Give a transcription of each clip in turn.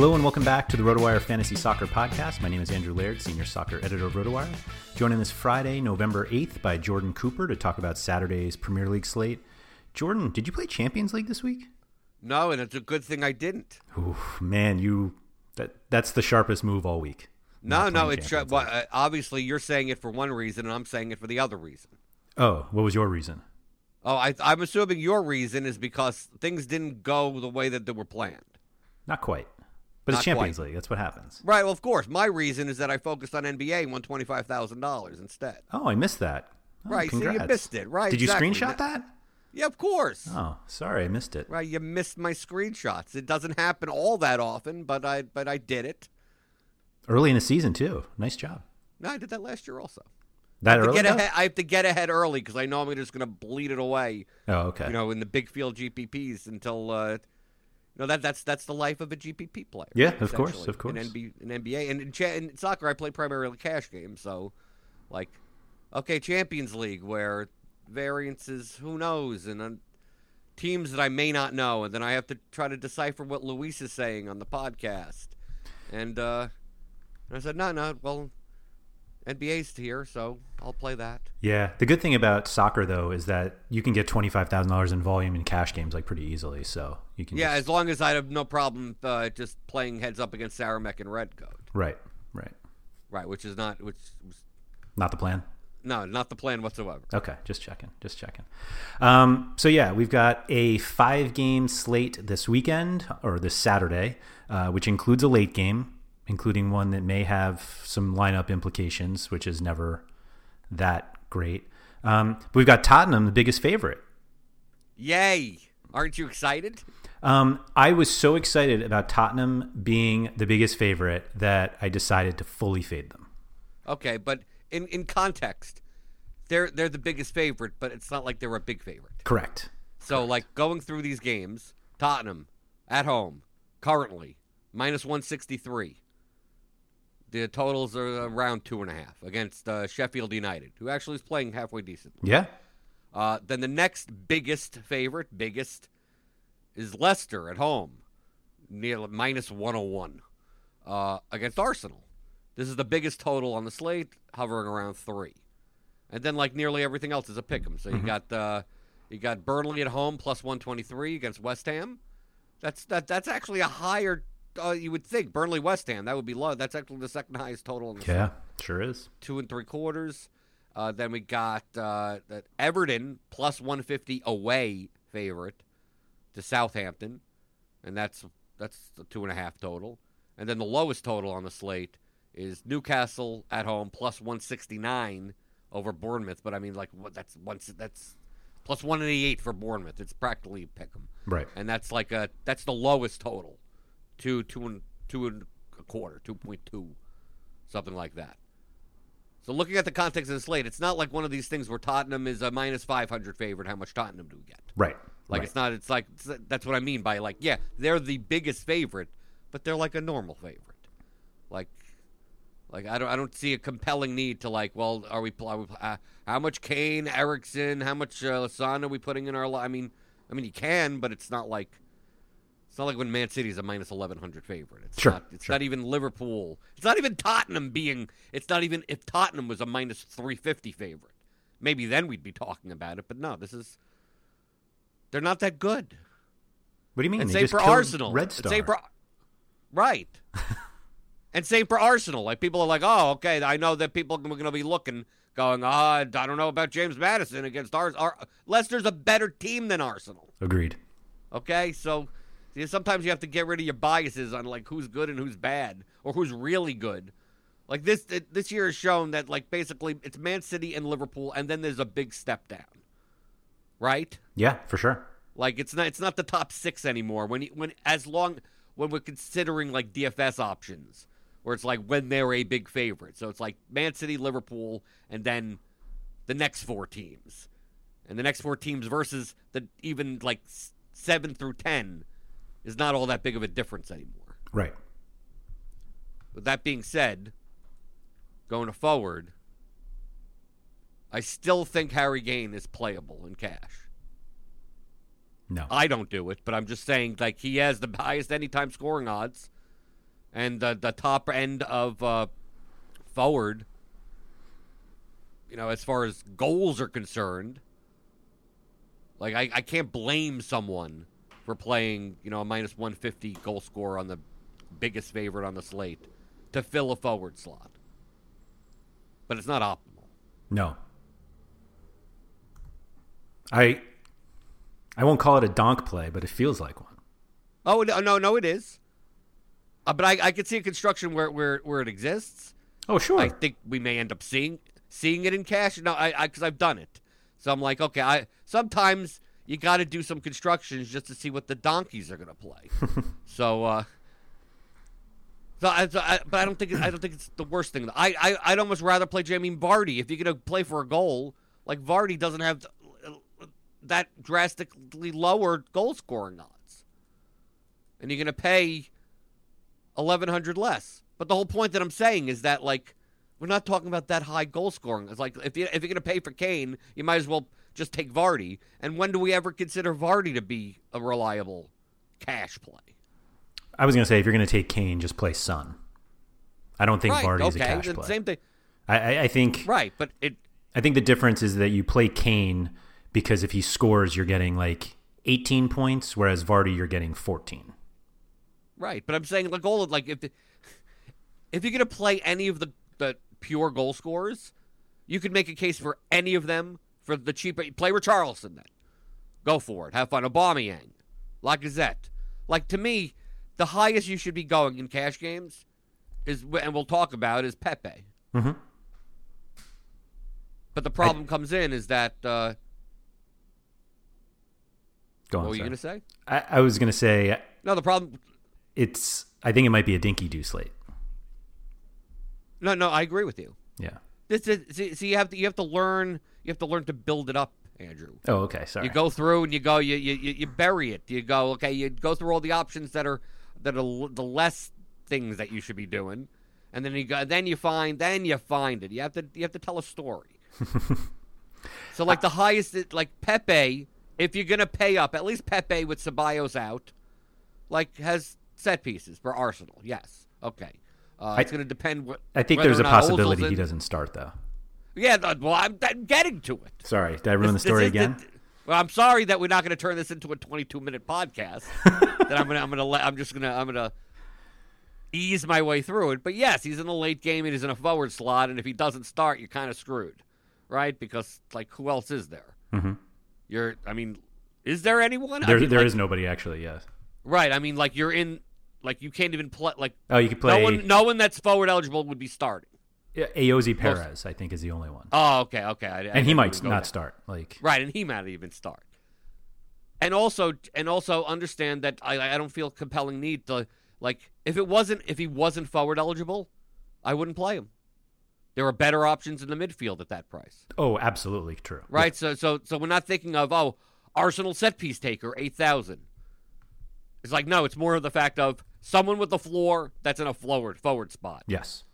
Hello and welcome back to the RotoWire Fantasy Soccer Podcast. My name is Andrew Laird, Senior Soccer Editor of RotoWire. Joining this Friday, November 8th, by Jordan Cooper to talk about Saturday's Premier League slate. Jordan, did you play Champions League this week? No, and it's a good thing I didn't. Oof, man, you that that's the sharpest move all week. No, no, it's Champions well, uh, obviously you're saying it for one reason, and I'm saying it for the other reason. Oh, what was your reason? Oh, I, I'm assuming your reason is because things didn't go the way that they were planned. Not quite. But it's Champions quite. League. That's what happens. Right. Well, of course, my reason is that I focused on NBA and won twenty five thousand dollars instead. Oh, I missed that. Oh, Right, see, you congrats. missed it, right, Did you exactly. screenshot that? Yeah, of course. Oh, sorry, I missed it. Right, you missed my screenshots. It doesn't happen all that often, but I but I did it. Early in the season too. Nice job. No, I did that last year also. That To early. get ahead, I have to get ahead early because I know I'm just going to bleed it away. Oh, okay. you know, in the big field GPPs until uh, know that that's that's the life of a GPP player. Yeah, of course, of course. In, NB, in NBA and in, cha- in soccer, I play primarily cash games. So, like, okay, Champions League where variances, who knows, and uh, teams that I may not know, and then I have to try to decipher what Luis is saying on the podcast. And uh, and I said, no, no, well, NBA's here, so I'll play that. Yeah, the good thing about soccer though is that you can get twenty five thousand dollars in volume in cash games like pretty easily. So you can Yeah, just- as long as I have no problem uh, just playing heads up against Saramek and Red Goat. right, right. Right, which is not which was Not the plan. no, not the plan whatsoever. Okay, just checking, just checking. Um, so yeah, we've got a five game slate this weekend or this Saturday, uh, which includes a late game, including one that may have some lineup implications, which is never that great. Um, but we've got Tottenham, the biggest favorite. Yay! Aren't you excited? Um, I was so excited about Tottenham being the biggest favorite that I decided to fully fade them. Okay, but in in context, they're they're the biggest favorite, but it's not like they're a big favorite. Correct. So like going through these games, Tottenham at home currently minus one sixty three. The totals are around two and a half against uh, Sheffield United, who actually is playing halfway decently. Yeah. Uh, then the next biggest favorite, biggest, is Leicester at home, near minus 101. uh, against Arsenal. This is the biggest total on the slate, hovering around three. And then like nearly everything else is a pick 'em. So you got uh, you got Burnley at home plus one twenty three against West Ham. That's that that's actually a higher. Uh, you would think Burnley West Ham that would be low. That's actually the second highest total in the Yeah, sure is. two and three quarters. Uh, then we got uh, that Everton plus 150 away favorite to Southampton, and that's that's the two and a half total. And then the lowest total on the slate is Newcastle at home plus 169 over Bournemouth. But I mean, like what? That's once that's plus 188 for Bournemouth. It's practically pick 'em, Right. and that's like a that's the lowest total, two two and two and a quarter, two point two, something like that. So looking at the context of the slate, it's not like one of these things where Tottenham is a minus 500 favorite. How much Tottenham do we get? Right. Like right. it's not. It's like it's, that's what I mean by like yeah, they're the biggest favorite, but they're like a normal favorite. Like, like I don't I don't see a compelling need to like. Well, are we? Are we uh, how much Kane, Eriksen, how much uh, Lasana are we putting in our? I mean, I mean you can, but it's not like. It's not like when Man City is a minus eleven hundred favorite. It's Sure, not. It's sure. not even Liverpool. It's not even Tottenham being. It's not even if Tottenham was a minus three fifty favorite. Maybe then we'd be talking about it. But no, this is. They're not that good. what do you mean? And They same for Arsenal. Red And Star. Same for, right. and same for Arsenal. Like people are like, oh, okay. I know that people are going to be looking, going, oh, I don't know about James Maddison against ours. Ar- Leicester's a better team than Arsenal. Agreed. Okay, so see, sometimes you have to get rid of your biases on like who's good and who's bad or who's really good. Like this this year has shown that like basically it's Man City and Liverpool, and then there's a big step down, right? Yeah, for sure. Like it's not it's not the top six anymore. When you- when as long when we're considering like DFS options, where it's like when they're a big favorite. So it's like Man City, Liverpool, and then the next four teams, and the next four teams versus the even like seven through ten is not all that big of a difference anymore. Right. With that being said, going forward, I still think Harry Kane is playable in cash. No. I don't do it, but I'm just saying, like he has the highest anytime scoring odds, and the the top end of uh, forward. You know, as far as goals are concerned, like I, I can't blame someone for playing, you know, a minus 150 goal scorer on the biggest favorite on the slate to fill a forward slot. But it's not optimal. No. I I won't call it a donk play, but it feels like one. Oh no, no, no, it is. Uh, but I, I could see a construction where where where it exists. Oh, sure. I think we may end up seeing seeing it in cash. No, I because I've done it. So I'm like, okay, I sometimes you got to do some constructions just to see what the donkeys are going to play. so, uh, so, I, so I, but I don't think it, I don't think it's the worst thing. I, I I'd almost rather play Jamie Vardy if you're going to play for a goal. Like Vardy doesn't have that drastically lower goal scoring odds, and you're going to pay eleven hundred less. But the whole point that I'm saying is that like we're not talking about that high goal scoring. It's like if you if you're gonna pay for Kane, you might as well just take Vardy. And when do we ever consider Vardy to be a reliable cash play? I was going to say if you're going to take Kane, just play Son. I don't think right? Vardy's okay. a cash play. Same thing. I, I, I think Right, but it I think the difference is that you play Kane because if he scores, you're getting like 18 points, whereas Vardy you're getting 14. right. But I'm saying like all of like if the, if you're gonna play any of the the pure goal scorers, you could make a case for any of them for the cheaper. Play Richarlison then. Go for it. Have fun. Aubameyang, Lacazette. Like Gazette, like to me, the highest you should be going in cash games is, and we'll talk about, is Pepe. Mhm. But the problem comes in is that uh, Go on. what were you gonna say? I, I was going to say No, the problem. it's. I think it might be a dinky do slate. No, no, I agree with you. Yeah. This is see, see you have to you have to learn you have to learn to build it up, Andrew. Oh, okay. Sorry. You go through and you go, you, you you you bury it. You go, okay, you go through all the options that are that are the less things that you should be doing, and then you go, then you find, then you find it. You have to you have to tell a story. so like the highest, like Pepe, if you're gonna pay up, at least Pepe with Ceballos out, like has set pieces for Arsenal. Yes. Okay. Uh, I- it's going to depend. What, I think there's a possibility he doesn't start though. Yeah. Well, I'm, I'm getting to it. Sorry, did I ruin the story again? the- well, I'm sorry that we're not going to turn this into a 22 minute podcast. that I'm gonna, I'm gonna, let, I'm just gonna, I'm gonna ease my way through it. But yes, he's in the late game and he's in a forward slot, and if he doesn't start, you're kind of screwed, right? Because like, who else is there? Mhm. You're, I mean, is there anyone? I There, mean, there like- is nobody actually. Yes. right. I mean, like you're in, like you can't even play. Like Oh, you could play no one, no one that's forward eligible would be starting. Yeah, Perez. I think is the only one, Oh, okay, okay. I, I and he might not there. start. Like Right, and he might even start. And also, and also understand that I, I don't feel compelling need to like if it wasn't if he wasn't forward eligible, I wouldn't play him. There are better options in the midfield at that price, oh, absolutely true. right? So, so, so we're not thinking of oh, Arsenal set piece taker eight thousand. It's like no, it's more of the fact of someone with the floor that's in a forward forward spot. Yes.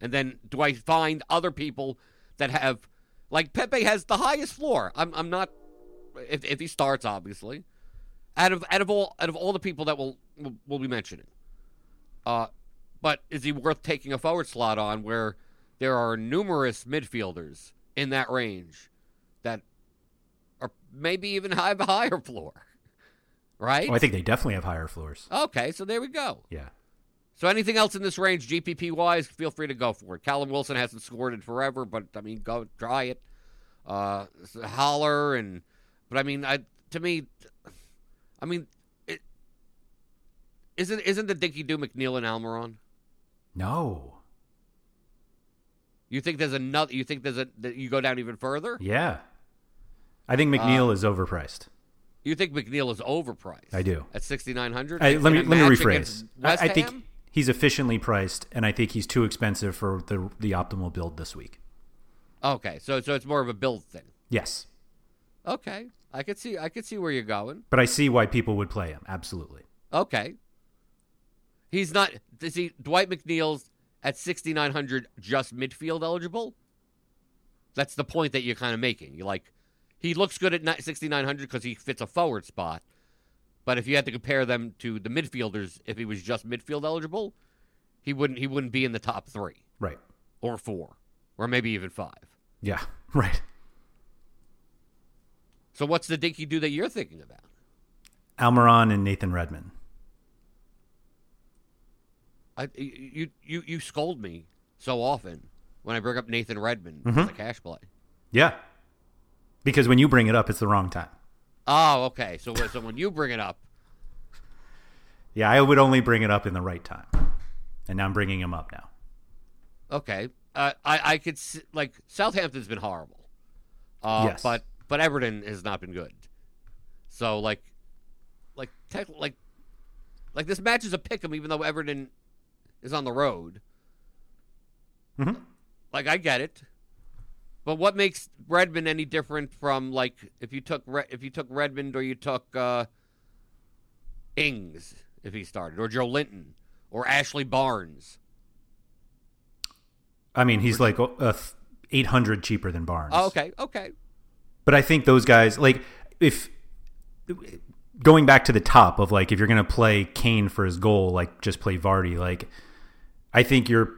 And then do I find other people that have like Pepe has the highest floor. I'm I'm not if if he starts obviously. Out of out of all out of all the people that will will, will be mentioning. Uh but is he worth taking a forward slot on where there are numerous midfielders in that range that are maybe even have a higher floor? Right? Oh, I think they definitely have higher floors. okay, so there we go. Yeah. So anything else in this range, GPP wise, feel free to go for it. Callum Wilson hasn't scored in forever, but I mean, go try it. Uh, Haller and, but I mean, I to me, I mean, it, isn't isn't the Dinky Do McNeil and Almiron? No. You think there's another? You think there's a that you go down even further? Yeah. I think McNeil Uh, is overpriced. You think McNeil is overpriced? I do. at sixty nine hundred. Let me let me rephrase. I, I think he's efficiently priced, and I think he's too expensive for the the optimal build this week. Okay, so so it's more of a build thing. Yes, Okay, I could see I could see where you're going. but I see why people would play him. Absolutely. Okay. He's not. Does he? Dwight McNeil's at 6,900 just midfield eligible? That's the point that you're kind of making. You're like, he looks good at 6,900 because he fits a forward spot. But if you had to compare them to the midfielders, if he was just midfield eligible, he wouldn't. He wouldn't be in the top three Right. or four or maybe even five. Yeah. Right. So what's the dinky do that you're thinking about? Almiron and Nathan Redmond. I, you you you scold me so often when I bring up Nathan Redmond Mm-hmm. as a cash play. Yeah. Because when you bring it up, it's the wrong time. Oh, okay. So so when you bring it up, Yeah, I would only bring it up in the right time, and now I'm bringing him up now. okay, uh, I I could s like Southampton's been horrible, uh, Yes. but but Everton has not been good. So like like tech, like like this match is a pick 'em even though Everton is on the road. Mhm. Like I get it, but what makes Redmond any different from like if you took Re- if you took Redmond or you took uh, Ings if he started or Joelinton or Ashley Barnes? I mean, he's like uh, 800 cheaper than Barnes. Oh, okay, okay, But I think those guys, like, if going back to the top of like, if you're going to play Kane for his goal, like, just play Vardy, like, I think you're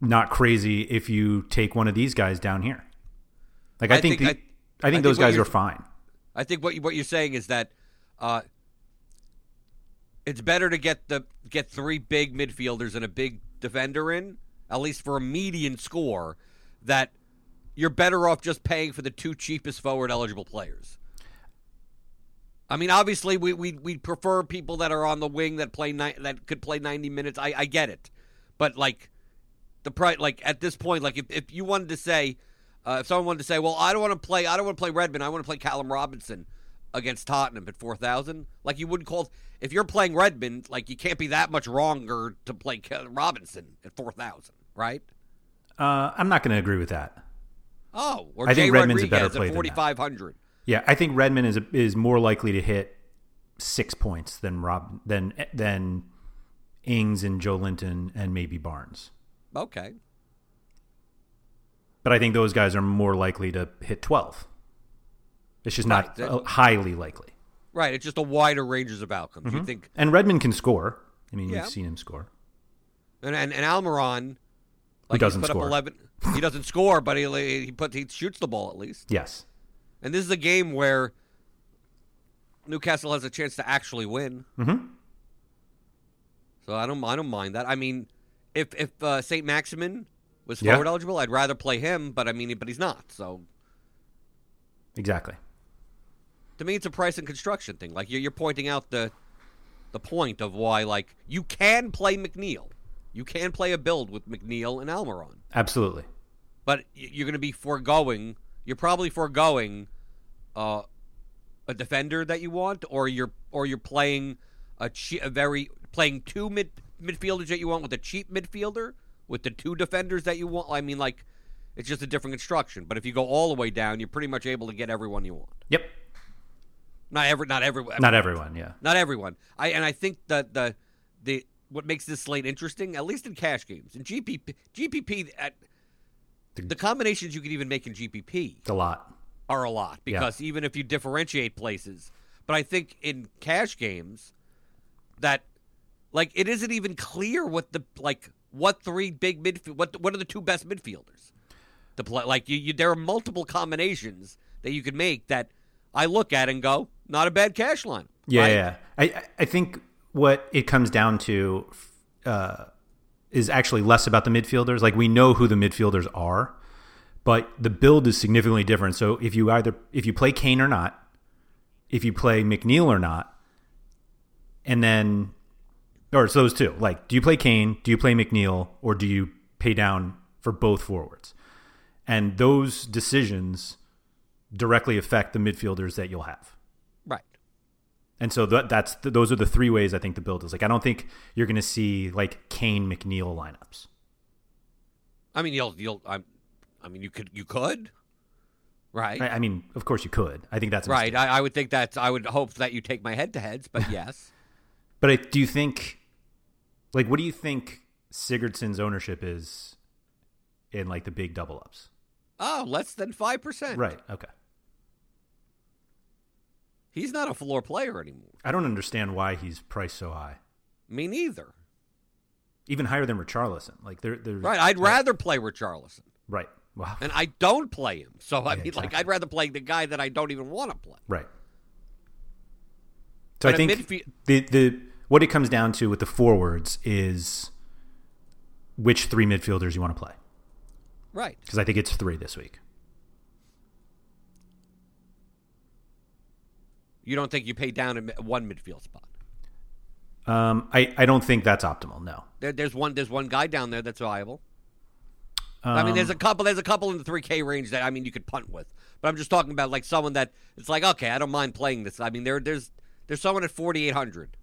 not crazy if you take one of these guys down here. Like, I, I think, think- the, I- I, think those guys are fine. I think what you, what you're saying is that uh, it's better to get the get three big midfielders and a big defender in, at least for a median score, that you're better off just paying for the two cheapest forward eligible players. I mean, obviously, we we we prefer people that are on the wing that play ni- that could play 90 minutes. I, I get it, but like the price, like at this point, like if, if you wanted to say, uh, if someone wanted to say, well, I don't want to play, I don't want to play Redmond, I want to play Callum Robinson against Tottenham at 4,000. Like you wouldn't call if you're playing Redmond, like you can't be that much wronger to play Robinson at 4,000, right? Uh, I'm not going to agree with that. Oh, or I Jay think Redmond's a better Rodriguez play at 4,500. Yeah, I think Redmond is is more likely to hit six points than Rob than than Ings and Joelinton and maybe Barnes. Okay. But I think those guys are more likely to hit 12. It's just not Right. uh, highly likely. Right. It's just a wider ranges of outcomes. Mm-hmm. You think And Redmond can score. I mean, Yeah. we've seen him score. And and, and Almiron, like doesn't put score. up eleven. He doesn't score, but he he put he shoots the ball at least. Yes. And this is a game where Newcastle has a chance to actually win. Mm-hmm. So I don't I don't mind that. I mean, if if uh, Saint Maximin was Yeah. forward eligible, I'd rather play him. But I mean, but he's not. So Exactly. to me, it's a price and construction thing. Like you're, you're pointing out the the point of why like you can play McNeil, you can play a build with McNeil and Almiron, Absolutely. but you're going to be foregoing. You're probably foregoing uh, a defender that you want, or you're or you're playing a, che- a very playing two mid midfielders that you want with a cheap midfielder with the two defenders that you want. I mean, like it's just a different construction. But if you go all the way down, you're pretty much able to get everyone you want. Yep. Not every, not everyone. Not everyone. Yeah. Not everyone. I and I think that the the what makes this slate interesting, at least in cash games, in GPP, GPP at the combinations you can even make in GPP It's a lot. are a lot Yeah. because even if you differentiate places, but I think in cash games that like it isn't even clear what the like what three big midfield what what are the two best midfielders to play like you, you there are multiple combinations that you could make that I look at and go not a bad cash line Yeah, right? yeah. I I- think what it comes down to uh, is actually less about the midfielders. Like we know who the midfielders are, but the build is significantly different. So if you either if you play Kane or not, if you play McNeil or not, and then or it's those two. Like, do you play Kane? Do you play McNeil? Or do you pay down for both forwards? And those decisions directly affect the midfielders that you'll have. right And so that, that's those are the three ways I think the build is. Like I don't think you're going to see like Kane McNeil lineups. I mean you'll you'll I, I mean you could you could right I, I mean, of course you could. I think that's right. I, I would think that I would hope that you take my head to heads but yes But I, do you think, like, what do you think Sigurdsson's ownership is in like the big double ups? oh less than five percent Right. Okay. he's not a floor player anymore I don't understand why he's priced so high, me neither even higher than Richarlison. Like there, there's right I'd rather play Richarlison right. Wow. and I don't play him so I Yeah, mean like exactly. I'd rather play the guy that I don't even want to play Right. So But I think midfield- the the what it comes down to with the forwards is which three midfielders you want to play right because I think it's three this week. you don't think you pay down a mi- one midfield spot Um, I I don't think that's optimal. No. there, there's one there's one guy down there that's viable I mean, there's a Um, couple. There's a couple in the three K range that I mean you could punt with, but I'm just talking about like someone that it's like okay, I don't mind playing this. I mean, there there's there's someone at 4,800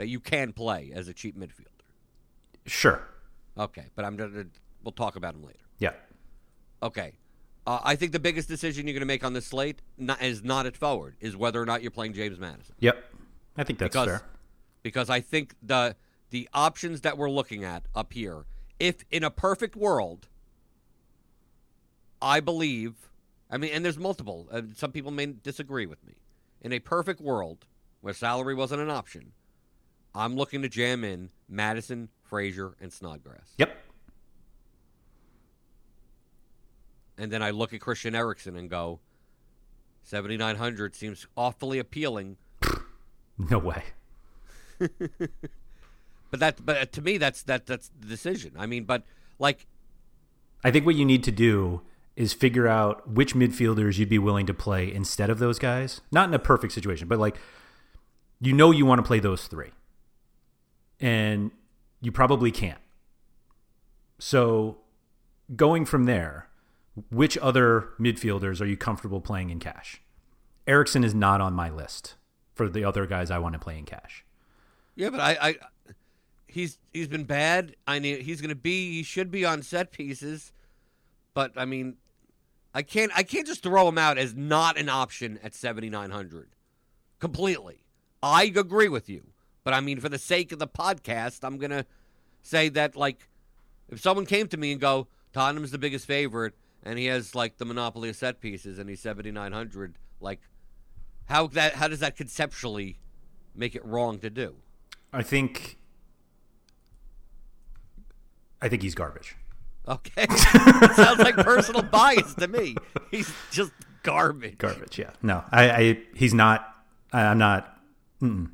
that you can play as a cheap midfielder. sure. Okay, but I'm gonna we'll talk about him later. Yeah. Okay, uh, I think the biggest decision you're going to make on this slate not, is not at forward, is whether or not you're playing James Maddison. Yep. I think that's because fair. because I think the the options that we're looking at up here, if in a perfect world, I believe, I mean, and there's multiple. Uh, some people may disagree with me. In a perfect world where salary wasn't an option, I'm looking to jam in Maddison, Fraser, and Snodgrass, Yep. and then I look at Christian Eriksen and go, 7,900 seems awfully appealing. No way. But that, but to me, that's that that's the decision. I mean, but like I think what you need to do is figure out which midfielders you'd be willing to play instead of those guys. Not in a perfect situation, but like you know you want to play those three. And you probably can't. So going from there, which other midfielders are you comfortable playing in cash? Eriksen is not on my list for the other guys I want to play in cash. Yeah, but I, I he's he's been bad. I mean, he's going to be he should be on set pieces, but I mean, I can't I can't just throw him out as not an option at 7900. Completely. I agree with you. But I mean, for the sake of the podcast, I'm going to say that like if someone came to me and go, "Tottenham's the biggest favorite and he has like the monopoly of set pieces and he's 7900," like how that how does that conceptually make it wrong to do? I think I think he's garbage. Okay, sounds like personal bias to me. He's just garbage. Garbage. Yeah. No, I. I he's not. I, I'm not. Mm-mm.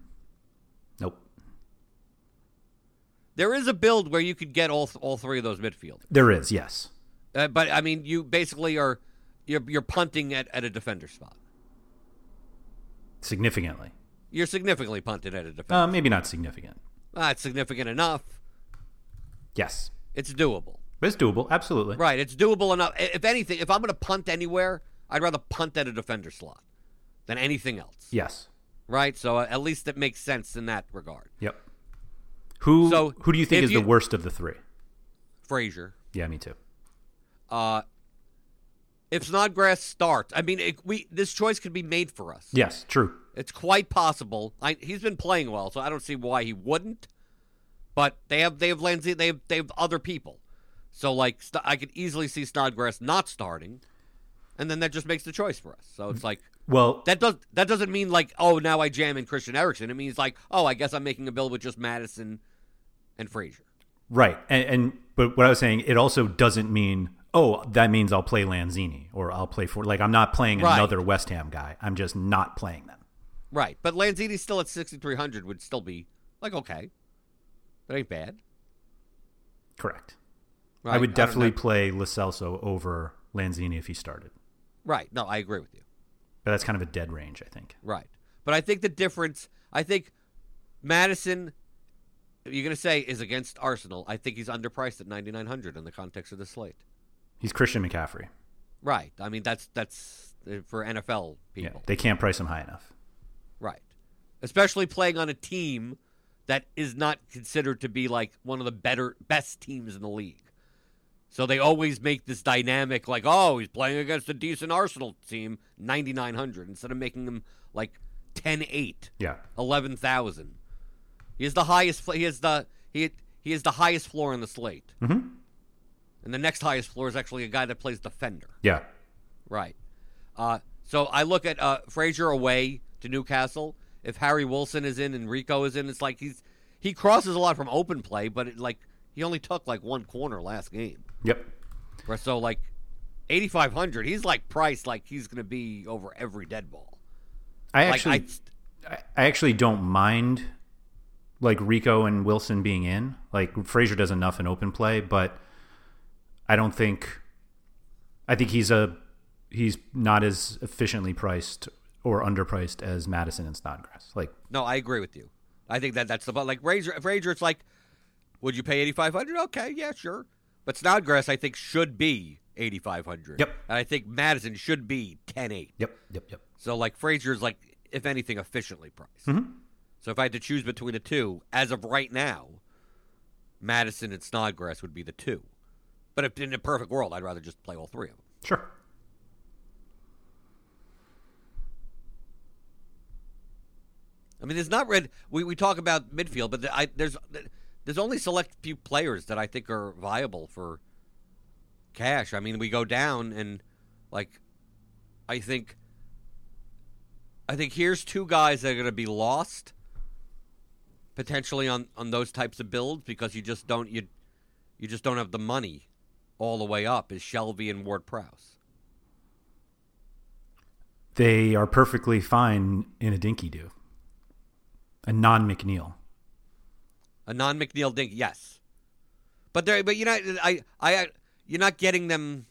There is a build where you could get all all three of those midfielders, There is. Yes. uh, but I mean, you basically are you're you're punting at, at a defender spot. Significantly. You're significantly punted at a defender. Uh, maybe not significant. Ah, it's significant enough. Yes. It's doable. But it's doable. Absolutely. Right, it's doable enough. If anything, if I'm going to punt anywhere, I'd rather punt at a defender slot than anything else. Yes. Right, so uh, at least it makes sense in that regard. Yep. Who So, who do you think is you- the worst of the three? Fraser. Yeah, me too. Uh, if Snodgrass starts, I mean, it, we this choice could be made for us. Yes, true. It's quite possible. I, he's been playing well, so I don't see why he wouldn't. But they have they have Lanzi, they have they have other people, so like St- I could easily see Snodgrass not starting, and then that just makes the choice for us. So it's like Well, that does that doesn't mean like oh now I jam in Christian Eriksen. It means like oh I guess I'm making a bill with just Maddison and Fraser. right. And, and but what I was saying, it also doesn't mean oh that means I'll play Lanzini or I'll play for like I'm not playing Right. another West Ham guy. I'm just not playing them. Right, but Lanzini still at 6,300 would still be like okay, that ain't bad. Correct. Right? I would definitely know. play Lo Celso over Lanzini if he started. right. No, I agree with you. But that's kind of a dead range, I think. Right. But I think the difference, I think Maddison, you're going to say, is against Arsenal. I think he's underpriced at 9,900 in the context of the slate. He's Christian McCaffrey. Right. I mean, that's that's uh, for NFL people. Yeah, they can't price him high enough. right. Especially playing on a team that is not considered to be like one of the better, best teams in the league. So they always make this dynamic, like, oh, he's playing against a decent Arsenal team, 9,900, instead of making him like 10 8. Yeah. eleven thousand. He is the highest. He is the he he is the highest floor in the slate. Mm-hmm. And the next highest floor is actually a guy that plays defender. Yeah. Right. Uh, so I look at uh, Fraser away to Newcastle. If Harry Wilson is in and Rico is in, it's like he's he crosses a lot from open play, but it, like he only took like one corner last game. Yep. So like eighty five hundred, he's like priced like he's going to be over every dead ball. I Like actually I, I actually don't mind like Rico and Wilson being in. Like Fraser does enough in open play, but I don't think I think he's a he's not as efficiently priced or underpriced as Maddison and Snodgrass. Like No, I agree with you. I think that that's the like Fraser. Fraser, it's like, would you pay eighty five hundred? Okay, yeah, sure. But Snodgrass, I think, should be eighty five hundred. Yep. And I think Maddison should be ten eight. yep, yep, yep. So like Fraser's like, if anything, efficiently priced. Mhm. So if I had to choose between the two, as of right now, Maddison and Snodgrass would be the two. But if in a perfect world, I'd rather just play all three of them. Sure. I mean, there's not red. We, we talk about midfield, but I, there's there's only select few players that I think are viable for cash. I mean, we go down and like, I think, I think here's two guys that are going to be lost potentially on on those types of builds because you just don't you you just don't have the money all the way up. Is Shelvey and Ward Prowse? They are perfectly fine in a dinky do. A non McNeil. A non McNeil Dink, yes. But there, but you're not. I, I, you're not getting them.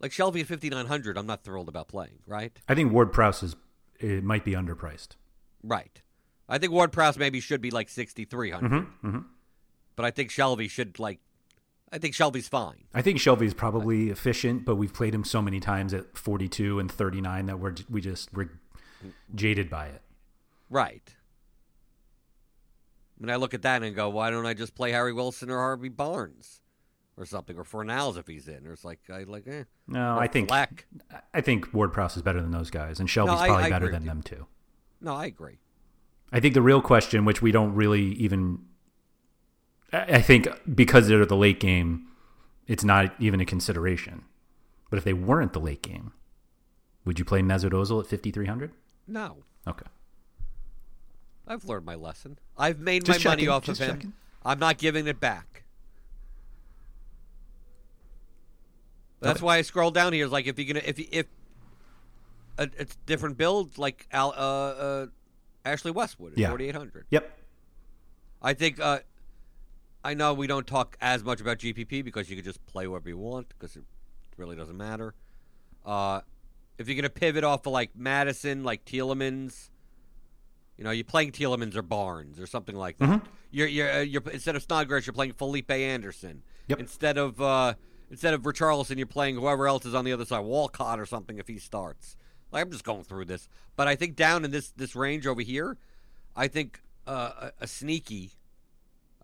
Like Shelvey at 5900, I'm not thrilled about playing. Right, I think Ward Prowse is it might be underpriced. right. I think Ward Prowse maybe should be like 6300, Mm-hmm. but I think Shelvey should like. I think Shelvey's fine. I think Shelvey's probably efficient, but we've played him so many times at 42 and 39 that we're we just we're jaded by it. Right. Mean, I look at that and go, why don't I just play Harry Wilson or Harvey Barnes or something, or Fornals if he's in? Or it's like I like, eh. No, Or I think Fleck. I think Ward Prowse is better than those guys, and Shelvey's I- probably I better than them too. No, I agree. I think the real question, which we don't really even, I think because they're the late game, it's not even a consideration. But if they weren't the late game, would you play Mesut Ozil at 5300? No. Okay. I've learned my lesson. I've made Just my money off just of him. checking. I'm not giving it back. That's Okay. why I scroll down here. Is like if you're gonna if you- if a, it's different build like Al, uh, uh, Ashley Westwood at Yeah. 4800. Yep. I think uh, I know we don't talk as much about GPP because you can just play whatever you want because it really doesn't matter. Uh, if you're gonna pivot off of like Maddison, like Tielemans, you know, you're playing Tielemans or Barnes or something like that. You're you're, uh, you're instead of Snodgrass, you're playing Felipe Anderson. Yep. Instead of uh, instead of Richarlison, you're playing whoever else is on the other side, Walcott or something if he starts. Like I'm just going through this, but I think down in this this range over here, I think uh, a, a sneaky.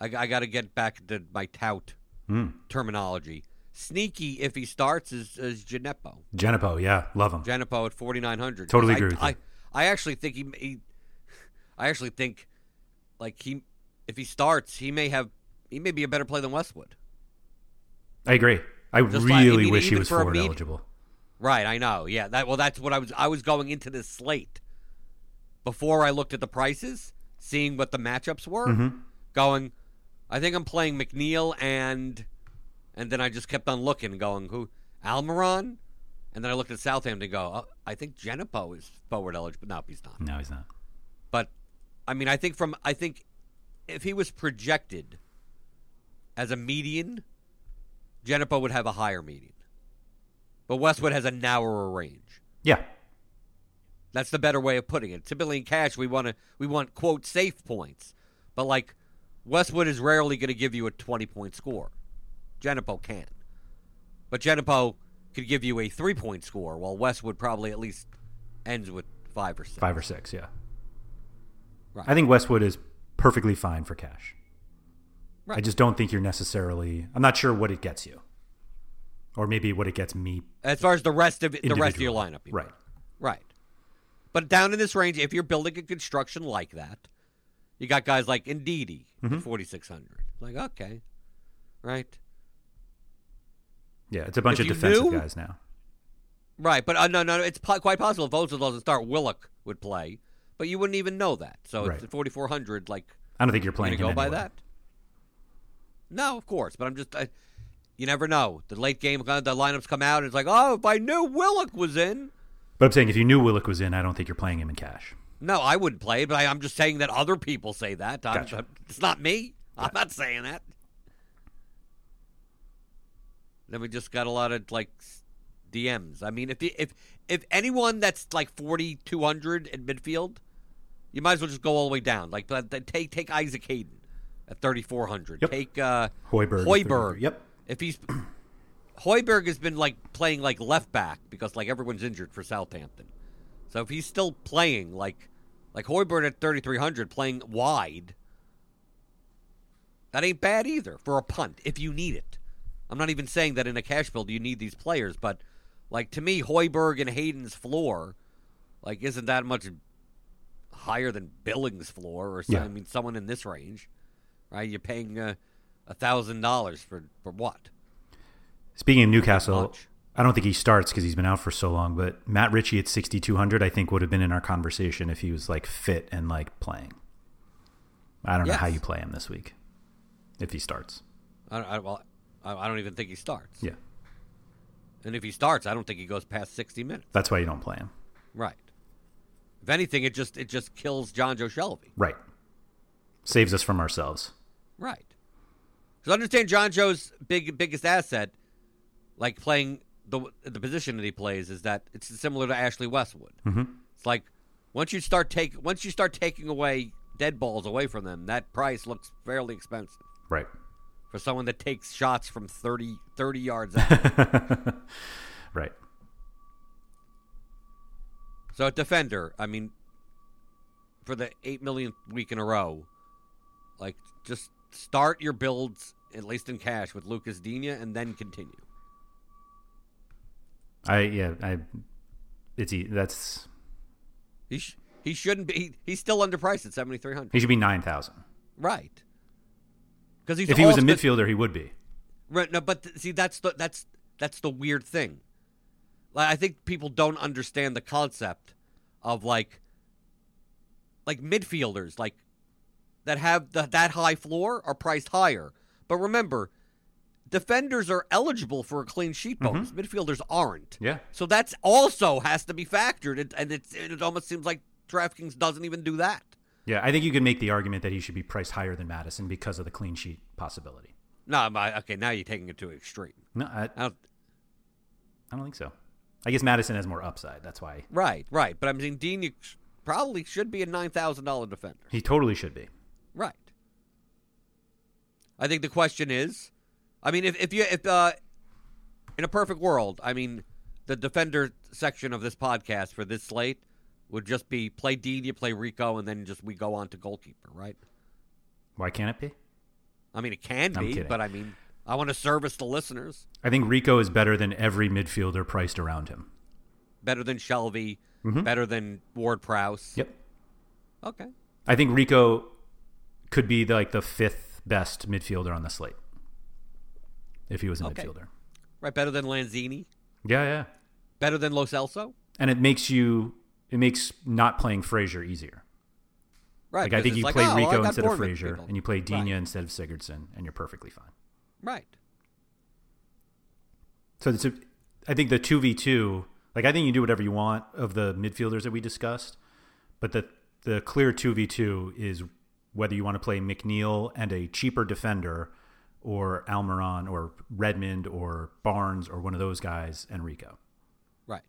I, I got to get back to my tout Mm. terminology. Sneaky, if he starts, is is Djenepo. Djenepo, yeah, love him. Djenepo at forty nine hundred. Totally I, agree I, you. I actually think he, he. I actually think, like he, if he starts, he may have, he may be a better play than Westwood. I agree. I Just like- I really mean, wish he was forward med- eligible. Right, I know. Yeah, that well, that's what I was. I was going into this slate before I looked at the prices, seeing what the matchups were. Mm-hmm. Going, I think I'm playing McNeil and, and then I just kept on looking, going who Almiron, and then I looked at Southampton. and Go, oh, I think Djenepo is forward eligible. No, he's not. No, he's not. But I mean, I think from I think if he was projected as a median, Djenepo would have a higher median. But Westwood has a narrower range. Yeah, That's the better way of putting it. Typically in cash, we want to we want quote safe points, but like Westwood is rarely going to give you a twenty point score. Djenepo can, but Djenepo could give you a three point score, while Westwood probably at least ends with five or six. five or six. Yeah, Right. I think Westwood is perfectly fine for cash. I just don't think you're necessarily. I'm not sure what it gets you, or maybe what it gets me. As far as the rest of the rest of your lineup, you mean. right? Right. But down in this range, if you're building a construction like that, you got guys like Ndidi Mm-hmm. at 4,600. Like, okay. Right. Yeah, it's a bunch If of defensive knew- guys now. Right. But uh, no, no, it's po- quite possible if Ozil doesn't start, Willock would play. But you wouldn't even know that. So Right. it's 4,400. Like, I don't think you're you playing him go by that? No, of course. But I'm just, I, you never know. The late game, uh, the lineups come out, and it's like, oh, if I knew Willock was in. But I'm saying if you knew Willock was in, I don't think you're playing him in cash. No, I wouldn't play it, but I, I'm just saying that other people say that. I'm- Gotcha. it's not me. I'm not saying that. Then we just got a lot of like DMs. I mean, if the, if if anyone that's like 4,200 in midfield, you might as well just go all the way down. Like, then take take Isaac Hayden at 3,400. Yep. Take uh, Højbjerg. Højbjerg. Yep. If he's Højbjerg has been like playing like left back because like everyone's injured for Southampton. So if he's still playing like like Højbjerg at 3300 playing wide, that ain't bad either for a punt if you need it. I'm not even saying that in a cash build you need these players, but like to me Højbjerg and Hayden's floor like isn't that much higher than Billings' floor or. Yeah. I mean someone in this range, right? You're paying uh, a thousand dollars for for what? Speaking of Newcastle. I don't think he starts because he's been out for so long. But Matt Ritchie at 6,200, I think would have been in our conversation if he was like fit and like playing. I don't know how you play him this week if he starts. I I, well, I, I don't even think he starts. Yeah, And if he starts, I don't think he goes past 60 minutes. that's why you don't play him. Right. If anything, it just it just kills Jonjo Shelvey. Right. Saves us from ourselves. Right. Because understand Jonjo's big biggest asset, like playing the the position that he plays, is that it's similar to Ashley Westwood. Mm-hmm. It's like once you start take once you start taking away dead balls away from them, that price looks fairly expensive Right. for someone that takes shots from 30, 30 yards out. Right. So at defender, I mean, for the eight millionth week in a row, like just start your builds at least in cash with Lucas Digne, and then continue. I yeah I. It's that's He sh- he shouldn't be. He, he's still underpriced at seventy three hundred. he should be nine thousand. Right. Because he's If he was a midfielder, he would be. Right, no, but th- see, that's the that's that's the weird thing. Like, I think people don't understand the concept of like like midfielders, like that have the, that high floor are priced higher. But remember, defenders are eligible for a clean sheet mm-hmm. bonus. Midfielders aren't. Yeah. So that's also has to be factored, it, and it's, it almost seems like DraftKings doesn't even do that. Yeah, I think you can make the argument that he should be priced higher than Maddison because of the clean sheet possibility. No, okay, now you're taking it to an extreme. No, I, I don't, I don't think so. I guess Maddison has more upside. That's why right, right. But I'm saying Dean you probably should be a nine thousand dollar defender. he totally should be. Right. I think the question is, I mean, if if you if uh, in a perfect world, I mean, the defender section of this podcast for this slate would just be play Digne, you play Rico, and then just we go on to goalkeeper, right? Why can't it be? I mean, it can be, but I mean, I want to service the listeners I think Rico is better than every midfielder priced around him. better than Shelvey, Mhm. better than Ward Prowse. Yep. Okay. I think Rico could be the, like the fifth best midfielder on the slate if he was a Okay. midfielder. Right. Better than Lanzini. Yeah, yeah. Better than Lo Celso. And it makes you it makes not playing Fraser easier. Right. Like I think you like, play oh, Rico instead of Fraser, and you play Digne Right. instead of Sigurdsson, and you're perfectly fine. Right. So it's a, I think the two v two, like I think you do whatever you want of the midfielders that we discussed, but the the clear two v two is whether you want to play McNeil and a cheaper defender, or Almiron or Redmond or Barnes or one of those guys Enrico. Right.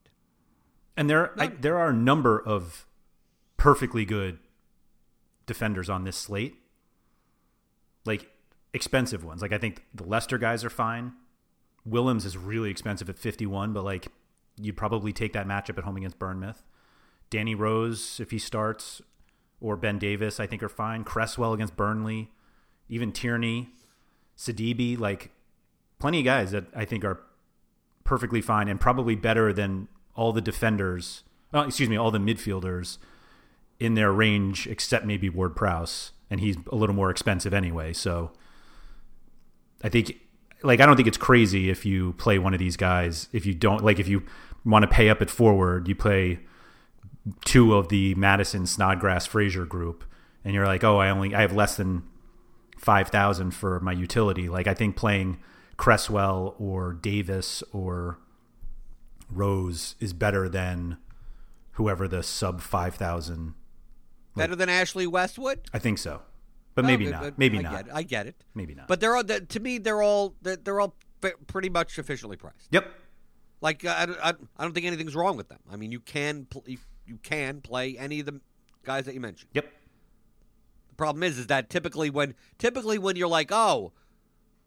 And there I, there are a number of perfectly good defenders on this slate. Like expensive ones. Like I think the Leicester guys are fine. Willems is really expensive at 51, but like you'd probably take that matchup at home against Bournemouth. Danny Rose if he starts or Ben Davies I think are fine. Cresswell against Burnley, even Tierney, Sidibe, like plenty of guys that I think are perfectly fine and probably better than all the defenders, uh, excuse me, all the midfielders in their range, except maybe Ward Prowse, and he's a little more expensive anyway. So I think, like, I don't think it's crazy if you play one of these guys. If you don't, like, if you want to pay up at forward, you play two of the Maddison Snodgrass Fraser group, and you're like, oh, I only I have less than five thousand for my utility. Like, I think playing Cresswell or Davies or Rose is better than whoever the sub five thousand. Better than Ashley Westwood. I think so, but maybe Okay, not. Maybe I not. Get it. I get it. Maybe not. But they're all to me. They're all they're, they're all pretty much officially priced. yep, Like I, I, I don't think anything's wrong with them. I mean, you can pl- you, can play any of the guys that you mentioned. yep. The problem is, is that typically when typically when you're like, oh,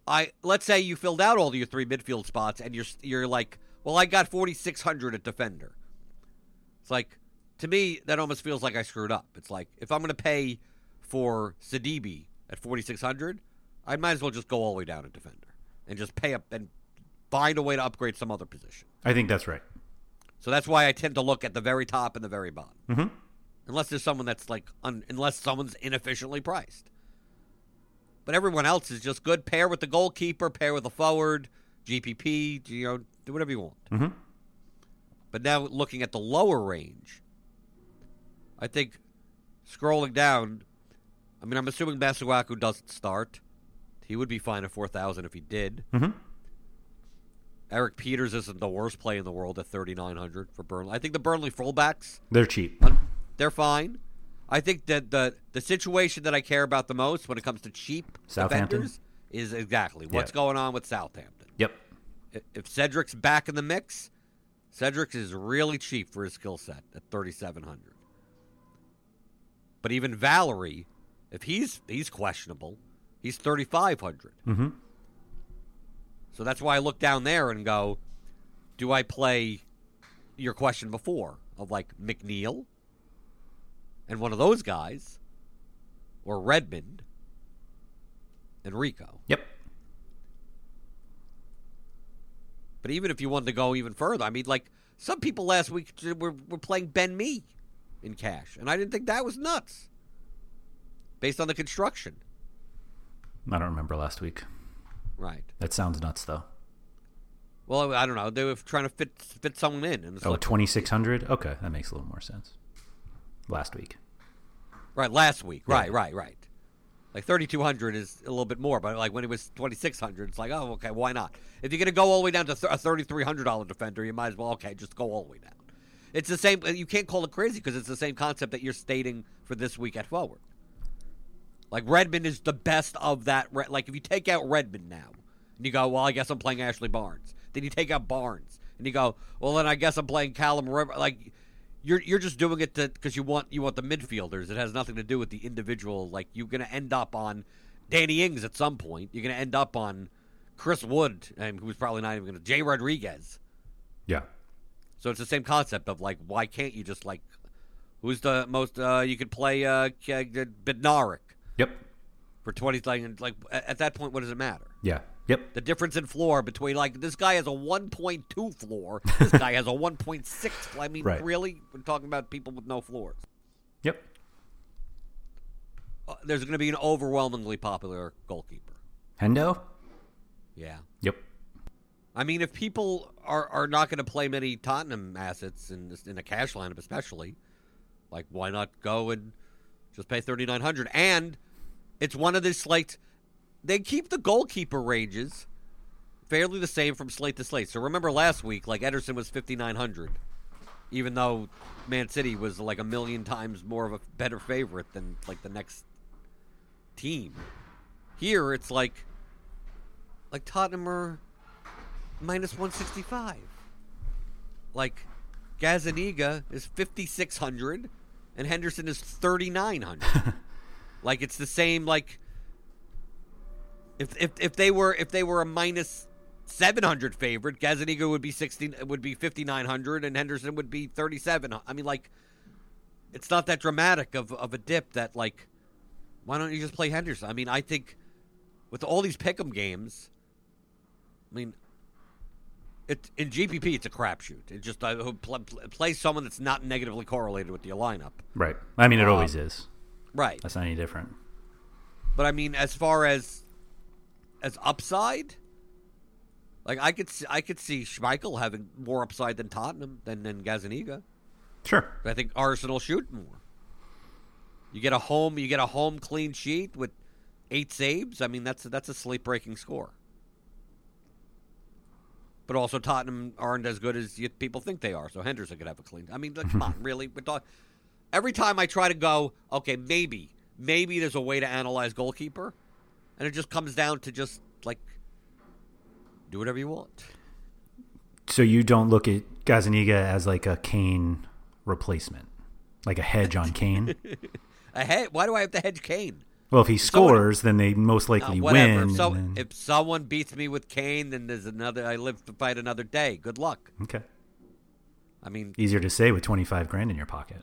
I let's say you filled out all your three midfield spots, and you're you're like, well, I got 4600 at defender. It's like to me that almost feels like I screwed up. It's like if I'm going to pay for Sidibe at 4600, I might as well just go all the way down to defender and just pay up and find a way to upgrade some other position. I think that's right. So that's why I tend to look at the very top and the very bottom. Mm-hmm. Unless there's someone that's like, un- unless someone's inefficiently priced. But everyone else is just good. Pair with the goalkeeper, pair with the forward, GPP, you know, do whatever you want. Mm-hmm. But now looking at the lower range, I think scrolling down, I mean, I'm assuming Masuaku doesn't start. He would be fine at 4,000 if he did. Mm-hmm. Erik Pieters isn't the worst play in the world at 3,900 for Burnley. I think the Burnley fullbacks They're cheap. they're fine. I think that the the situation that I care about the most when it comes to cheap Southampton? defenders is exactly what's Yeah. going on with Southampton. Yep. If Cedric's back in the mix, Cedric is really cheap for his skill set at 3700. But even Valery, if he's he's questionable, he's 3500. Mm-hmm. So that's why I look down there and go, do I play your question before of like McNeil and one of those guys or Redmond and Rico? Yep. But even if you wanted to go even further, I mean, like some people last week were, were playing Ben Mee in cash, and I didn't think that was nuts based on the construction. I don't remember last week. Right. That sounds nuts, though. Well, I don't know. They were trying to fit fit someone in, and Oh, like, 2600 Okay, that makes a little more sense. Last week. right last week. Yeah. Right, right, right. Like 3,200 is a little bit more, but like when it was 2,600, it's like, oh, okay, why not? If you're going to go all the way down to a $3,300 defender, you might as well, okay, just go all the way down. It's the same. You can't call it crazy because it's the same concept that you're stating for this week at forward. Like Redmond is the best of that. Like if you take out Redmond now, and you go, well, I guess I'm playing Ashley Barnes. Then you take out Barnes, and you go, well, then I guess I'm playing Callum River. Like you're you're just doing it because you want you want the midfielders. It has nothing to do with the individual. Like you're going to end up on Danny Ings at some point. You're going to end up on Chris Wood, and who's probably not even going to Jay Rodriguez. Yeah. So it's the same concept of like, why can't you just like, who's the most uh, you could play uh, Bednarek? Yep. For twenty, like, like at that point, what does it matter? Yeah. Yep. The difference in floor between like this guy has a 1.2 floor, this guy has a 1.6. I mean, right. really, we're talking about people with no floors. Yep. Uh, there's going to be an overwhelmingly popular goalkeeper. Hendo. Yeah. Yep. I mean, if people are, are not going to play many Tottenham assets in in a cash lineup, especially, like why not go and just pay thirty nine hundred? And it's one of this like they keep the goalkeeper ranges fairly the same from slate to slate. So remember last week, like Ederson was fifty nine hundred, even though Man City was like a million times more of a better favorite than like the next team. Here it's like like Tottenham are minus one sixty five. Like Gazzaniga is fifty six hundred and Henderson is thirty nine hundred. like it's the same like if if if they were if they were a minus seven hundred favorite, Gazzaniga would be sixteen would be fifty nine hundred, and Henderson would be thirty seven. I mean, like, it's not that dramatic of of a dip. That like, why don't you just play Henderson? I mean, I think with all these pick'em games, I mean, it in GPP it's a crapshoot. It just uh, play, play someone that's not negatively correlated with your lineup. Right. I mean, it um, always is. Right. That's not any different. But I mean, as far as as upside. Like I could see, I could see Schmeichel having more upside than Tottenham than than Gazzaniga. Sure. I think Arsenal shoot more. You get a home, you get a home clean sheet with eight saves. I mean, that's that's a sleep breaking score. But also, Tottenham aren't as good as you, people think they are. So Henderson could have a clean. I mean, like, come on, really? Talk, every time I try to go, okay, maybe, maybe there's a way to analyze goalkeeper and it just comes down to just like do whatever you want. So you don't look at Gazzaniga as like a Kane replacement, like a hedge on Kane. a hedge? Why do I have to hedge Kane? Well, if he scores, someone, then they most likely uh, win. If, so, then... if someone beats me with Kane, then there's another. I live to fight another day. Good luck. Okay. I mean, easier to say with twenty five grand in your pocket.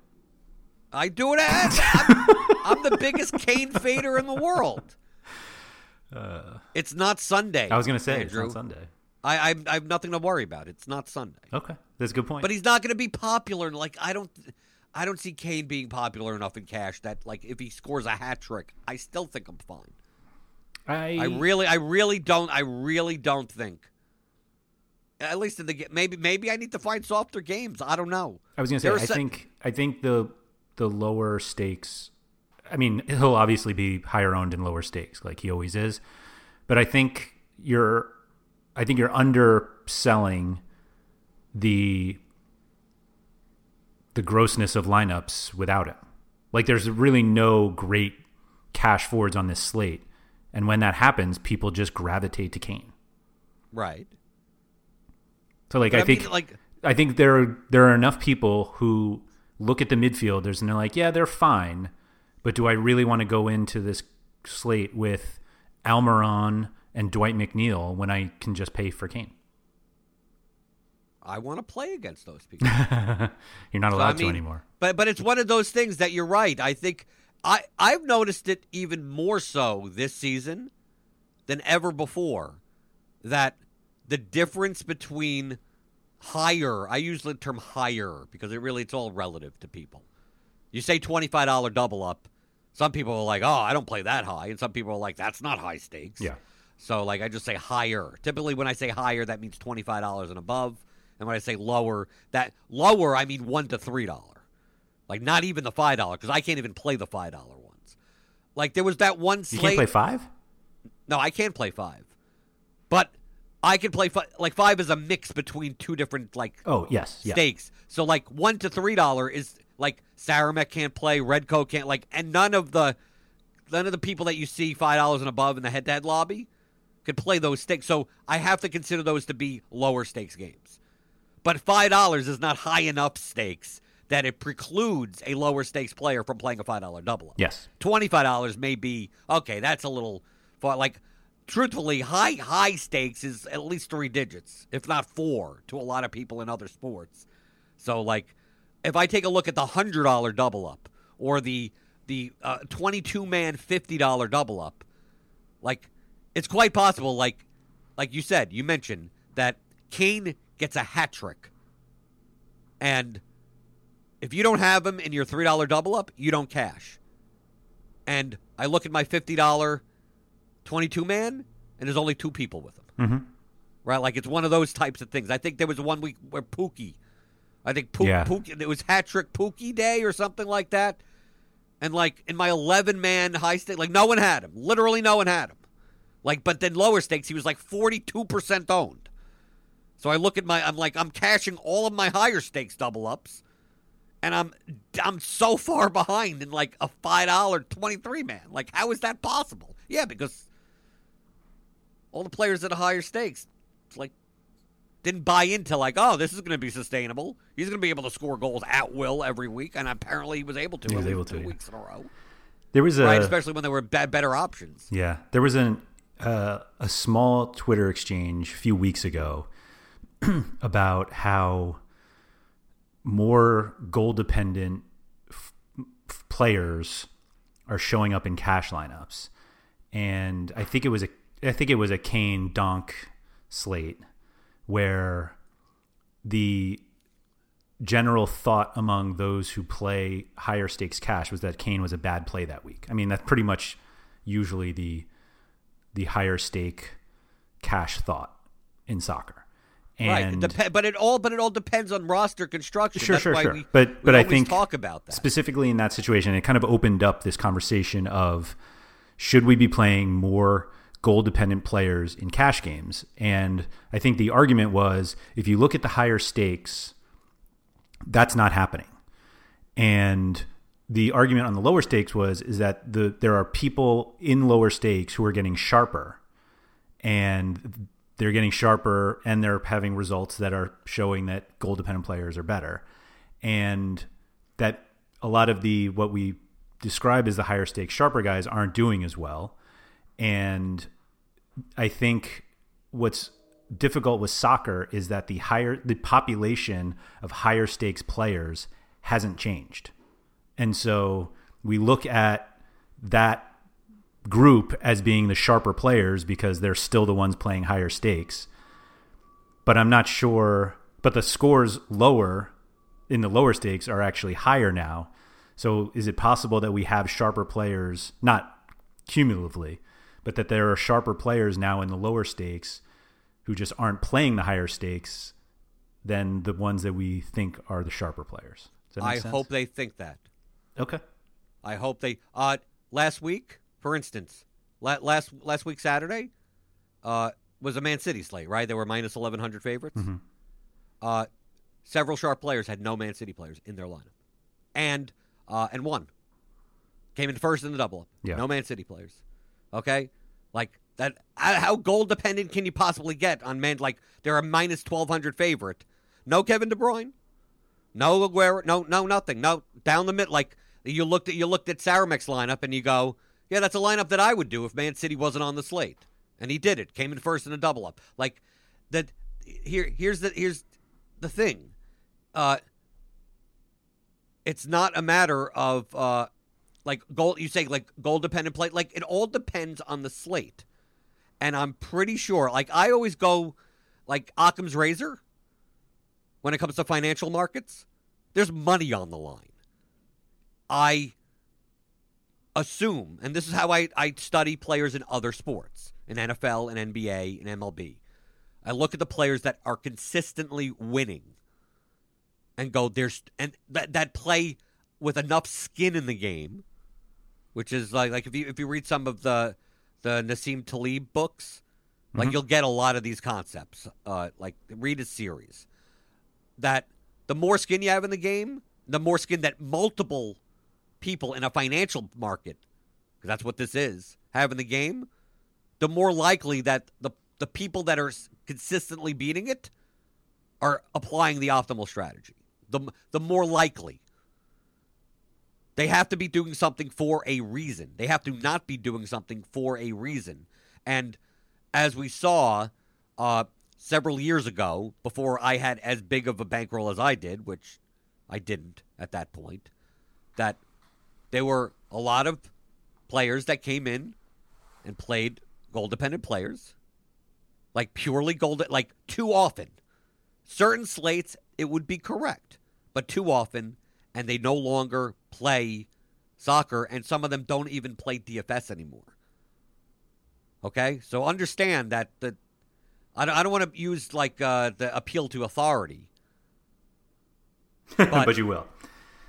I do it. I'm, I'm the biggest Kane fader in the world. Uh, it's not Sunday. I was going to say Andrew. it's not Sunday. I, I, I have nothing to worry about. It's not Sunday. Okay, that's a good point. But he's not going to be popular. Like I don't, I don't see Kane being popular enough in cash that like if he scores a hat trick, I still think I'm fine. I I really I really don't I really don't think. At least in the maybe maybe I need to find softer games. I don't know. I was going to say I think I think the the lower stakes I mean, he'll obviously be higher owned in lower stakes, like he always is. But I think you're, I think you're underselling the the grossness of lineups without him. Like, there's really no great cash forwards on this slate, and when that happens, people just gravitate to Kane. Right. So, like, I, I think, mean, like, I think there there are enough people who look at the midfielders and they're like, yeah, they're fine but do I really want to go into this slate with Almiron and Dwight McNeil when I can just pay for Kane? I want to play against those people. you're not allowed I mean, to anymore. But but it's one of those things that you're right. I think I I've noticed it even more so this season than ever before that the difference between higher I use the term higher because it really it's all relative to people. You say $25 double up, some people are like, oh, I don't play that high. And some people are like, that's not high stakes. Yeah. So, like, I just say higher. Typically, when I say higher, that means $25 and above. And when I say lower, that lower, I mean 1 to $3. Like, not even the $5, because I can't even play the $5 ones. Like there was that one You can't play five. No, I can't play five, but I can play fi- like five is a mix between two different like Oh yes, yeah. stakes. So like one to three dollar is like Saramek can't play, Redco can't like, and none of the none of the people that you see five dollars and above in the head to head lobby could play those stakes. So I have to consider those to be lower stakes games. But five dollars is not high enough stakes that it precludes a lower stakes player from playing a five dollar double up. Yes. Twenty five dollars may be okay. That's a little far. Like, truthfully, high high stakes is at least three digits, if not four, to a lot of people in other sports. So, like, if I take a look at the hundred dollar double up or the the uh, twenty two man fifty dollar double up, like, it's quite possible. Like, like you said, you mentioned that Kane gets a hat trick, and if you don't have him in your three dollar double up, you don't cash. And I look at my fifty dollar twenty two man, and there's only two people with him. Mm-hmm. Right, like it's one of those types of things. I think there was one week where Pukki, I think Pook, Yeah. Pukki, it was hat trick Pukki day or something like that. And like in my eleven man high stake, like no one had him. Literally, no one had him. Like, but then lower stakes, he was like forty two percent owned. So I look at my, I'm like, I'm cashing all of my higher stakes double ups, and I'm, I'm so far behind in like a five dollar twenty three man. Like, how is that possible? Yeah, because all the players at a higher stakes, like, didn't buy into like, oh, this is going to be sustainable. He's going to be able to score goals at will every week, and apparently he was able to. He was able least to, two yeah. weeks in a row, There was a right? Especially when there were be- better options. Yeah, there was an uh, a small Twitter exchange a few weeks ago about how more goal dependent f- f- players are showing up in cash lineups, and I think it was a I think it was a Kane Donk slate where the general thought among those who play higher stakes cash was that Kane was a bad play that week. I mean, that's pretty much usually the the higher stake cash thought in soccer. And right, Dep- but it all but it all depends on roster construction. Sure, That's sure, sure. We, But- we but I think talk about that. specifically in that situation, it kind of opened up this conversation of should we be playing more goal dependent players in cash games? And I think the argument was if you look at the higher stakes, that's not happening. And the argument on the lower stakes was is that the there are people in lower stakes who are getting sharper and they're getting sharper and they're having results that are showing that goal dependent players are better and that a lot of the what we describe as the higher stakes sharper guys aren't doing as well and i think what's difficult with soccer is that the higher the population of higher stakes players hasn't changed and so we look at that group as being the sharper players because they're still the ones playing higher stakes. But I'm not sure. But the scores lower in the lower stakes are actually higher now. So is it possible that we have sharper players, not cumulatively, but that there are sharper players now in the lower stakes who just aren't playing the higher stakes than the ones that we think are the sharper players? Does that make I sense? hope they think that. Okay. I hope they. Uh, last week, for instance, la- last last week Saturday, uh, was a Man City slate. Right, they were minus eleven hundred favorites. Mm-hmm. Uh, several sharp players had no Man City players in their lineup, and uh, and one came in first in the double up. Yeah. No Man City players. Okay, like that. How goal dependent can you possibly get on man? Like they're a minus twelve hundred favorite. No Kevin De Bruyne. No Aguero. No no nothing. No down the mid. Like you looked at you looked at Saramek's lineup and you go, yeah, that's a lineup that I would do if Man City wasn't on the slate. And he did it. Came in first in a double up. Like that. Here here's the here's the thing. Uh, it's not a matter of uh, like goal. You say like goal dependent play. Like it all depends on the slate. And I'm pretty sure. Like I always go, like Occam's razor. When it comes to financial markets, there's money on the line. I assume, and this is how I, I study players in other sports, in NFL and NBA and MLB. I look at the players that are consistently winning and go, there's and that that play with enough skin in the game which is like like if you if you read some of the the Nassim Taleb books, like Mhm. you'll get a lot of these concepts. Uh, like read his series. That the more skin you have in the game, the more skin that multiple people in a financial market, because that's what this is, have in the game, the more likely that the the people that are consistently beating it are applying the optimal strategy. The the more likely. They have to be doing something for a reason. They have to not be doing something for a reason. And as we saw uh, several years ago, before I had as big of a bankroll as I did, which I didn't at that point, that there were a lot of players that came in and played goal dependent players, like purely gold, like too often. Certain slates, it would be correct, but too often, and they no longer play soccer, and some of them don't even play DFS anymore. Okay, so understand that the I don't, I don't want to use like uh, the appeal to authority. but, you will.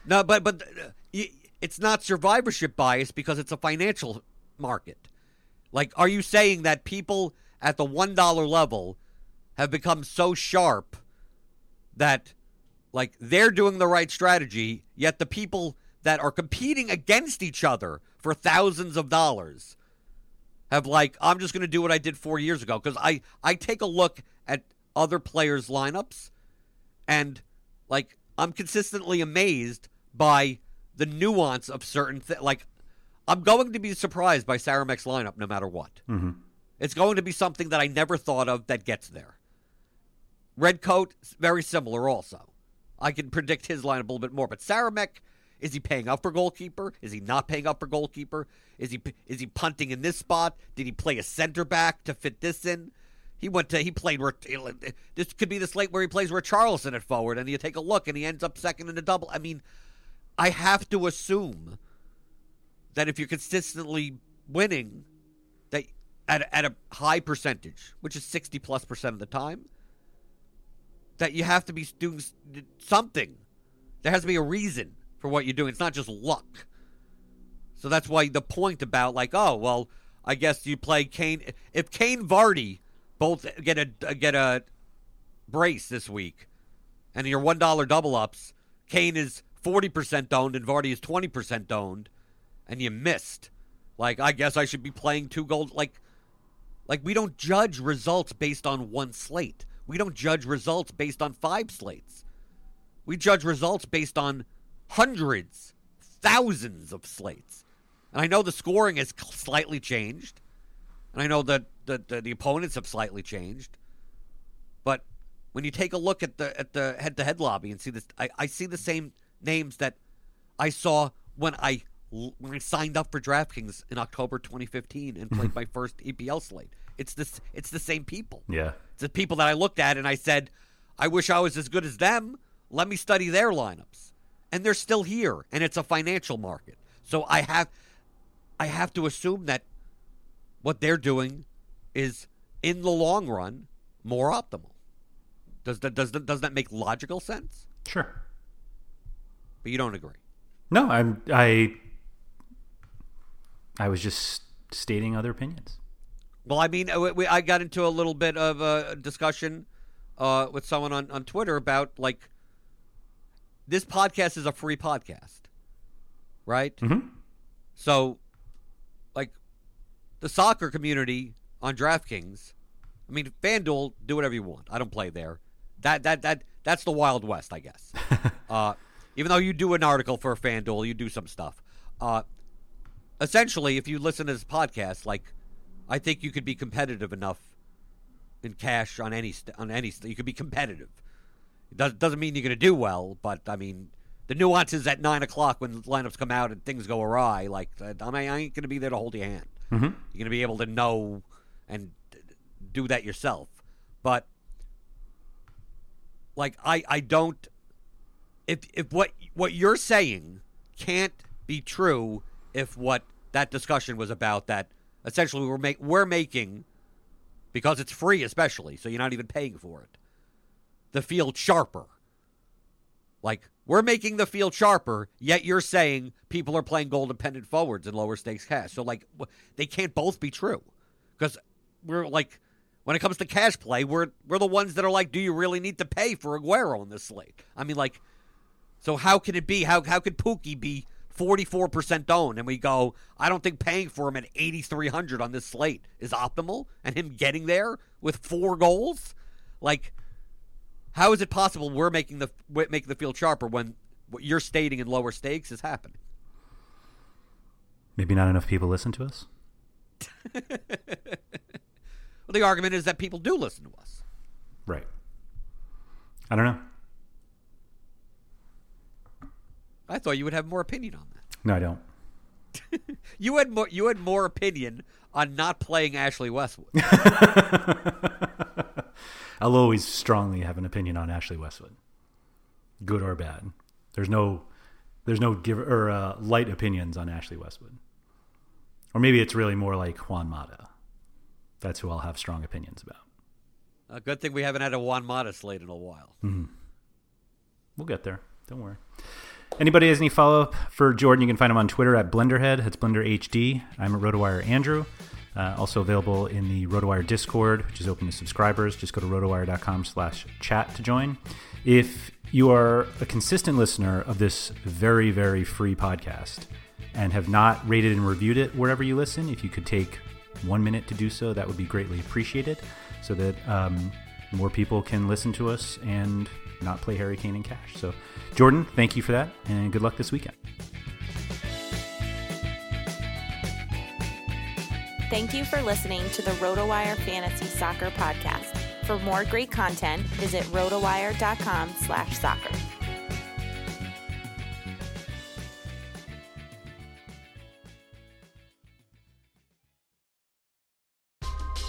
No, but but uh, it's not survivorship bias because it's a financial market. Like, are you saying that people at the one dollar level have become so sharp that like they're doing the right strategy, yet the people that are competing against each other for thousands of dollars have like I'm just going to do what I did 4 years ago cuz I I take a look at other players lineups and like I'm consistently amazed by the nuance of certain things like I'm going to be surprised by Saramek's lineup no matter what. hmm It's going to be something that I never thought of that gets there. Red coat, very similar also. I can predict his line a little bit more, but Saramek, is he paying up for goalkeeper? Is he not paying up for goalkeeper? Is he is he punting in this spot? Did he play a center back to fit this in? He went to he played where this could be the slate where he plays where Charleston at forward, and you take a look and he ends up second in a double. I mean, I have to assume that if you're consistently winning, that at at a high percentage, which is sixty plus percent of the time, that you have to be doing something. There has to be a reason for what you're doing. It's not just luck. So that's why the point about like, oh well, I guess you play Kane. If Kane Vardy both get a uh, get a brace this week, and your one dollar double ups, Kane is forty percent owned and Vardy is twenty percent owned, and you missed. Like I guess I should be playing two goals. Like like we don't judge results based on one slate. We don't judge results based on five slates. We judge results based on hundreds, thousands of slates. And I know the scoring has slightly changed, and I know that the, the, the opponents have slightly changed. But when you take a look at the at the head to head lobby and see this, I, I see the same names that I saw when I when I signed up for DraftKings in October 2015 and played mm-hmm. my first EPL slate. It's this it's the same people. Yeah. It's the people that I looked at and I said, I wish I was as good as them. Let me study their lineups. And they're still here, and it's a financial market. So I have I have to assume that what they're doing is in the long run more optimal. Does that does that, does that make logical sense? Sure. But you don't agree. No, I'm I I was just stating other opinions. Well, I mean, uh, we, I got into a little bit of a discussion uh, with someone on, on Twitter about like this podcast is a free podcast, right? Mhm. So, like the soccer community on DraftKings, I mean, FanDuel, do whatever you want. I don't play there. That that that that's the Wild West, I guess. uh, even though you do an article for FanDuel, you do some stuff. Uh, essentially, if you listen to this podcast, like I think you could be competitive enough in cash on any st- on any. St- you could be competitive. It does, doesn't mean you're going to do well, but I mean the nuances at nine o'clock when the lineups come out and things go awry. Like I mean, I ain't going to be there to hold your hand. Mhm. You're going to be able to know and do that yourself. But like I I don't if if what what you're saying can't be true if what that discussion was about that essentially we're make we're making because it's free especially so you're not even paying for it the field sharper Like we're making the field sharper, yet you're saying people are playing goal dependent forwards in lower stakes cash. So like they can't both be true because we're like when it comes to cash play, we're we're the ones that are like, do you really need to pay for Aguero in this slate? I mean, like, so how can it be? How how could Pukki be 44% owned and we go, I don't think paying for him at 8,300 on this slate is optimal and him getting there with four goals? Like, how is it possible we're making the making the field sharper when what you're stating in lower stakes is happening? Maybe not enough people listen to us. well, the argument is that people do listen to us. Right. I don't know. I thought you would have more opinion on that. No, I don't. you had more. You had more opinion on not playing Ashley Westwood. I'll always strongly have an opinion on Ashley Westwood, good or bad. There's no, there's no give or uh, light opinions on Ashley Westwood, or maybe it's really more like Juan Mata. That's who I'll have strong opinions about. A good thing we haven't had a Juan Mata slate in a while. Mm-hmm. We'll get there. Don't worry. Anybody has any follow up for Jordan? You can find him on Twitter at Blenderhead. That's Blender HD. I'm at RotoWire Andrew. Uh, also available in the RotoWire Discord, which is open to subscribers. Just go to rotowire.com slash chat to join. If you are a consistent listener of this very, very free podcast and have not rated and reviewed it wherever you listen, if you could take one minute to do so, that would be greatly appreciated so that um, more people can listen to us and not play Harry Kane in cash. So, Jordan, thank you for that, and good luck this weekend. Thank you for listening to the RotoWire Fantasy Soccer Podcast. For more great content, visit rotowire.com slash soccer.